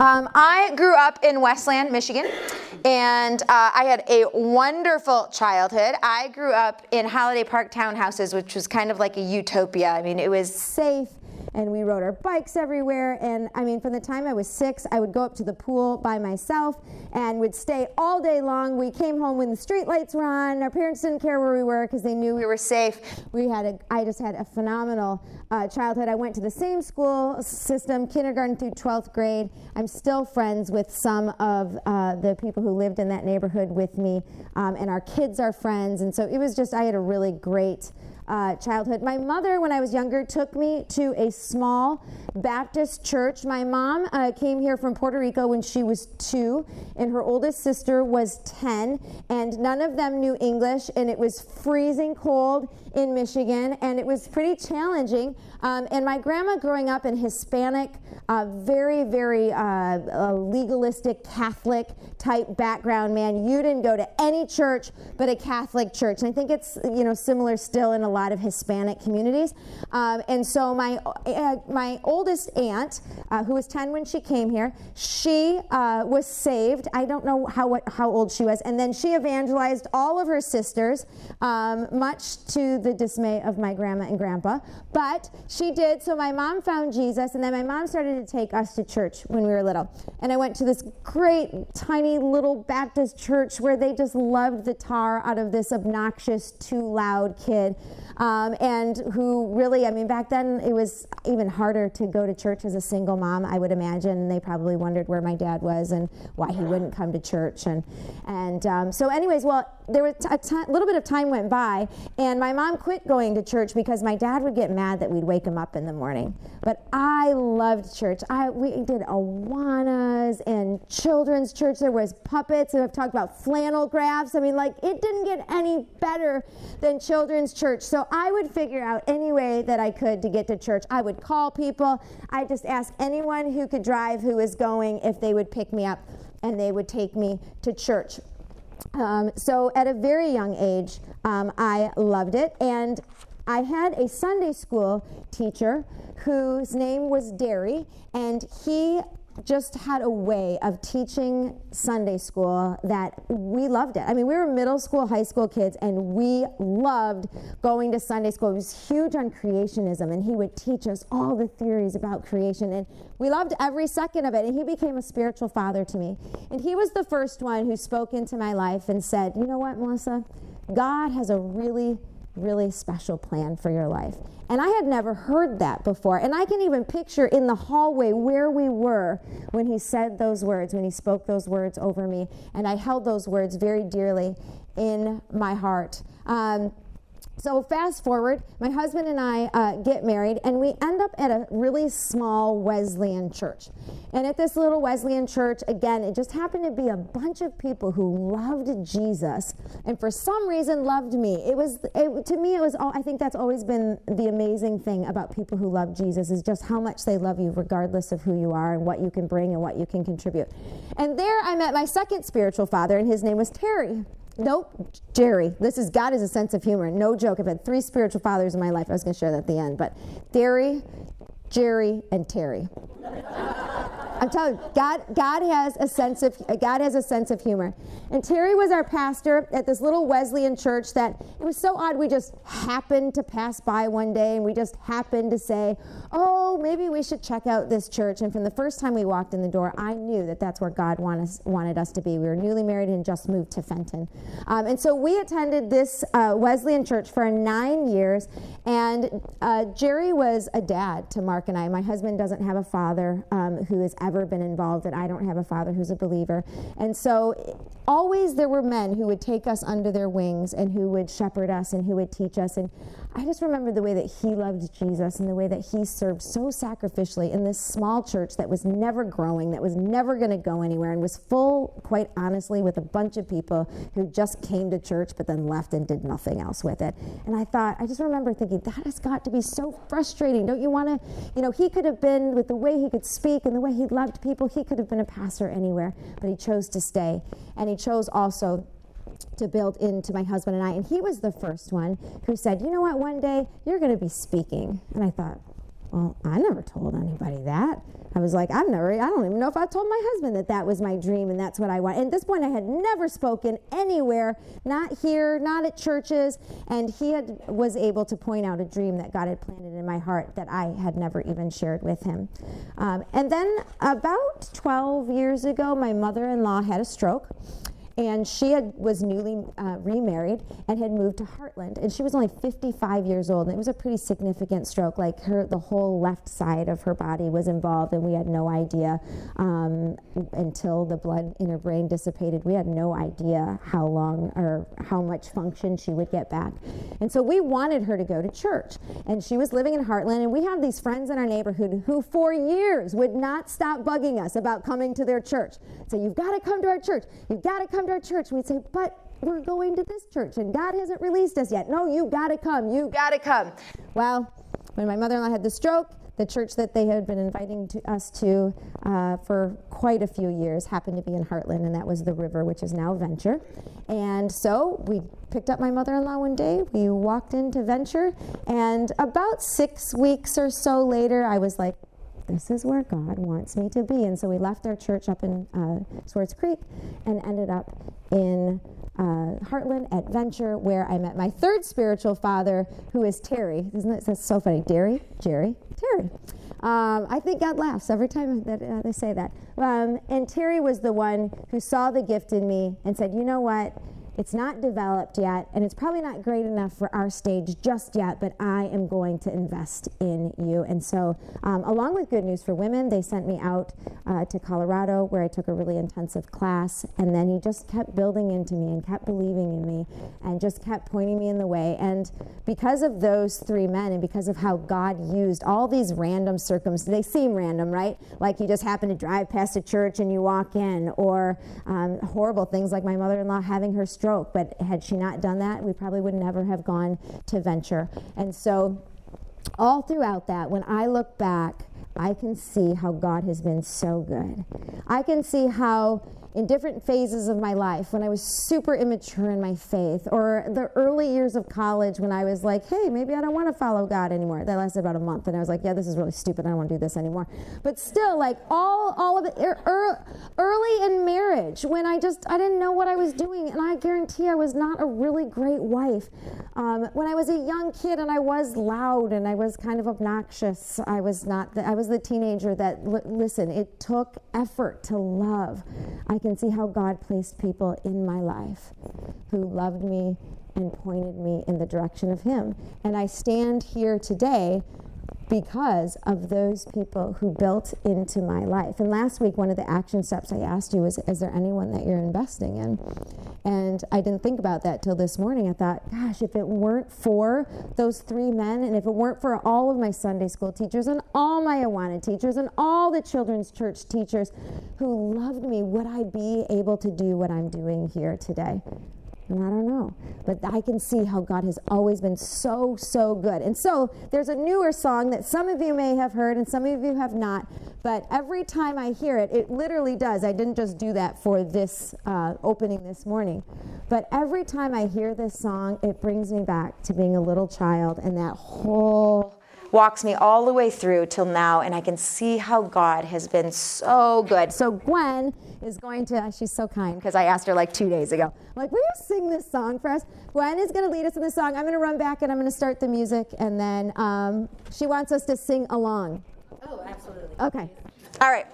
Um, I grew up in Westland, Michigan, and uh, I had a wonderful childhood. I grew up in Holiday Park townhouses, which was kind of like a utopia. I mean, it was safe and we rode our bikes everywhere. And I mean, from the time I was six, I would go up to the pool by myself and would stay all day long. We came home when the street lights were on. Our parents didn't care where we were because they knew we were safe. We had a, I just had a phenomenal uh, childhood. I went to the same school system, kindergarten through 12th grade. I'm still friends with some of uh, the people who lived in that neighborhood with me, um, and our kids are friends. And so it was just, I had a really great uh, childhood. My mother, when I was younger, took me to a small Baptist church. My mom uh, came here from Puerto Rico when she was two, and her oldest sister was 10, and none of them knew English, and it was freezing cold in Michigan, and it was pretty challenging. Um, and my grandma, growing up in Hispanic, uh, very, very uh, legalistic Catholic type background, man, you didn't go to any church but a Catholic church. And I think it's you know similar still in a lot of Hispanic communities. Um, and so my uh, my oldest aunt, uh, who was 10 when she came here, she uh, was saved. I don't know how what, how old she was, and then she evangelized all of her sisters, um, much to the dismay of my grandma and grandpa. But she did. So my mom found Jesus, and then my mom started to take us to church when we were little. And I went to this great, tiny little Baptist church where they just loved the tar out of this obnoxious, too loud kid um, and who really, I mean, back then it was even harder to go to church as a single mom, I would imagine. They probably wondered where my dad was and why he wouldn't come to church. And, and um, so, anyways, well, there was a t- little bit of time went by, and my mom quit going to church because my dad would get mad that we'd wake him up in the morning. But I loved church. I we did Awanas and children's church. There was puppets, and I've talked about flannel graphs. I mean, like it didn't get any better than children's church. So I would figure out any way that I could to get to church. I would call people. I just ask anyone who could drive who was going if they would pick me up, and they would take me to church. Um, so at a very young age, um, I loved it. And I had a Sunday school teacher whose name was Derry, and he just had a way of teaching Sunday school that we loved it. I mean, we were middle school, high school kids, and we loved going to Sunday school. He was huge on creationism, and he would teach us all the theories about creation, and we loved every second of it. And he became a spiritual father to me. And he was the first one who spoke into my life and said, You know what, Melissa? God has a really really special plan for your life. And I had never heard that before. And I can even picture in the hallway where we were when he said those words, when he spoke those words over me. And I held those words very dearly in my heart. Um, so, fast forward, my husband and I uh, get married, and we end up at a really small Wesleyan church. And at this little Wesleyan church, again, it just happened to be a bunch of people who loved Jesus and for some reason loved me. It was, it, to me, it was, all, I think that's always been the amazing thing about people who love Jesus is just how much they love you, regardless of who you are and what you can bring and what you can contribute. And there I met my second spiritual father, and his name was Terry. Nope, Jerry. This is God is a sense of humor. No joke. I've had three spiritual fathers in my life. I was going to share that at the end, but Derry, Jerry, and Terry. I'm telling you, God, God has a sense of God has a sense of humor. And Terry was our pastor at this little Wesleyan church that it was so odd. We just happened to pass by one day, and we just happened to say, "Oh, maybe we should check out this church." And from the first time we walked in the door, I knew that that's where God want us, wanted us to be. We were newly married and just moved to Fenton, um, and so we attended this uh, Wesleyan church for nine years. And uh, Jerry was a dad to Mark and I. My husband doesn't have a father um, who is ever been involved, and I don't have a father who's a believer. And so always there were men who would take us under their wings and who would shepherd us and who would teach us. And I just remember the way that he loved Jesus and the way that he served so sacrificially in this small church that was never growing, that was never going to go anywhere, and was full, quite honestly, with a bunch of people who just came to church but then left and did nothing else with it. And I thought, I just remember thinking, that has got to be so frustrating. Don't you want to, you know, he could have been, with the way he could speak and the way he loved people, he could have been a pastor anywhere, but he chose to stay. And he chose also to build into my husband and I. And he was the first one who said, You know what, one day you're going to be speaking. And I thought, well, I never told anybody that. I was like, I've never, I don't even know if I told my husband that that was my dream and that's what I want. And at this point, I had never spoken anywhere, not here, not at churches. And he had, was able to point out a dream that God had planted in my heart that I had never even shared with him. Um, and then about 12 years ago, my mother in law had a stroke and she had, was newly uh, remarried and had moved to Hartland. And she was only 55 years old, and it was a pretty significant stroke. Like her, the whole left side of her body was involved, and we had no idea um, until the blood in her brain dissipated. We had no idea how long or how much function she would get back. And so we wanted her to go to church, and she was living in Hartland. And we have these friends in our neighborhood who, for years, would not stop bugging us about coming to their church. So you've got to come to our church. You've got to come to our church. We'd say, but we're going to this church and God hasn't released us yet. No, you got to come. You got to come. Well, when my mother in law had the stroke, the church that they had been inviting to us to uh, for quite a few years happened to be in Hartland, and that was the river, which is now Venture. And so we picked up my mother in law one day. We walked into Venture, and about six weeks or so later, I was like, this is where God wants me to be. And so we left our church up in uh, Swartz Creek and ended up in uh, Hartland at Venture, where I met my third spiritual father, who is Terry. Isn't that that's so funny? Derry, Jerry, Terry. Um, I think God laughs every time that uh, they say that. Um, and Terry was the one who saw the gift in me and said, you know what? It's not developed yet, and it's probably not great enough for our stage just yet, but I am going to invest in you. And so, um, along with Good News for Women, they sent me out uh, to Colorado where I took a really intensive class. And then he just kept building into me and kept believing in me and just kept pointing me in the way. And because of those three men and because of how God used all these random circumstances, they seem random, right? Like you just happen to drive past a church and you walk in, or um, horrible things like my mother in law having her stroke stroke. But had she not done that, we probably would never have gone to venture. And so, all throughout that, when I look back, I can see how God has been so good. I can see how in different phases of my life when I was super immature in my faith, or the early years of college when I was like, hey, maybe I don't want to follow God anymore. That lasted about a month, and I was like, yeah, this is really stupid. I don't want to do this anymore. But still, like all, all of it, early in marriage when I just, I didn't know what I was doing, and I guarantee I was not a really great wife. Um, when I was a young kid and I was loud and I was kind of obnoxious, I was not, the, I was the teenager that, l- listen, it took effort to love. I can see how God placed people in my life who loved me and pointed me in the direction of Him. And I stand here today because of those people who built into my life. And last week, one of the action steps I asked you was, Is there anyone that you're investing in? And I didn't think about that till this morning. I thought, Gosh, if it weren't for those three men, and if it weren't for all of my Sunday school teachers, and all my Awana teachers, and all the children's church teachers who loved me, would I be able to do what I'm doing here today? And I don't know. But I can see how God has always been so, so good. And so there's a newer song that some of you may have heard and some of you have not. But every time I hear it, it literally does. I didn't just do that for this uh, opening this morning. But every time I hear this song, it brings me back to being a little child and that whole walks me all the way through till now, and I can see how God has been so good. So Gwen is going to, she's so kind because I asked her like two days ago, I'm like, will you sing this song for us? Gwen is going to lead us in the song. I'm going to run back and I'm going to start the music, and then um, she wants us to sing along. Oh, absolutely. Okay. All right.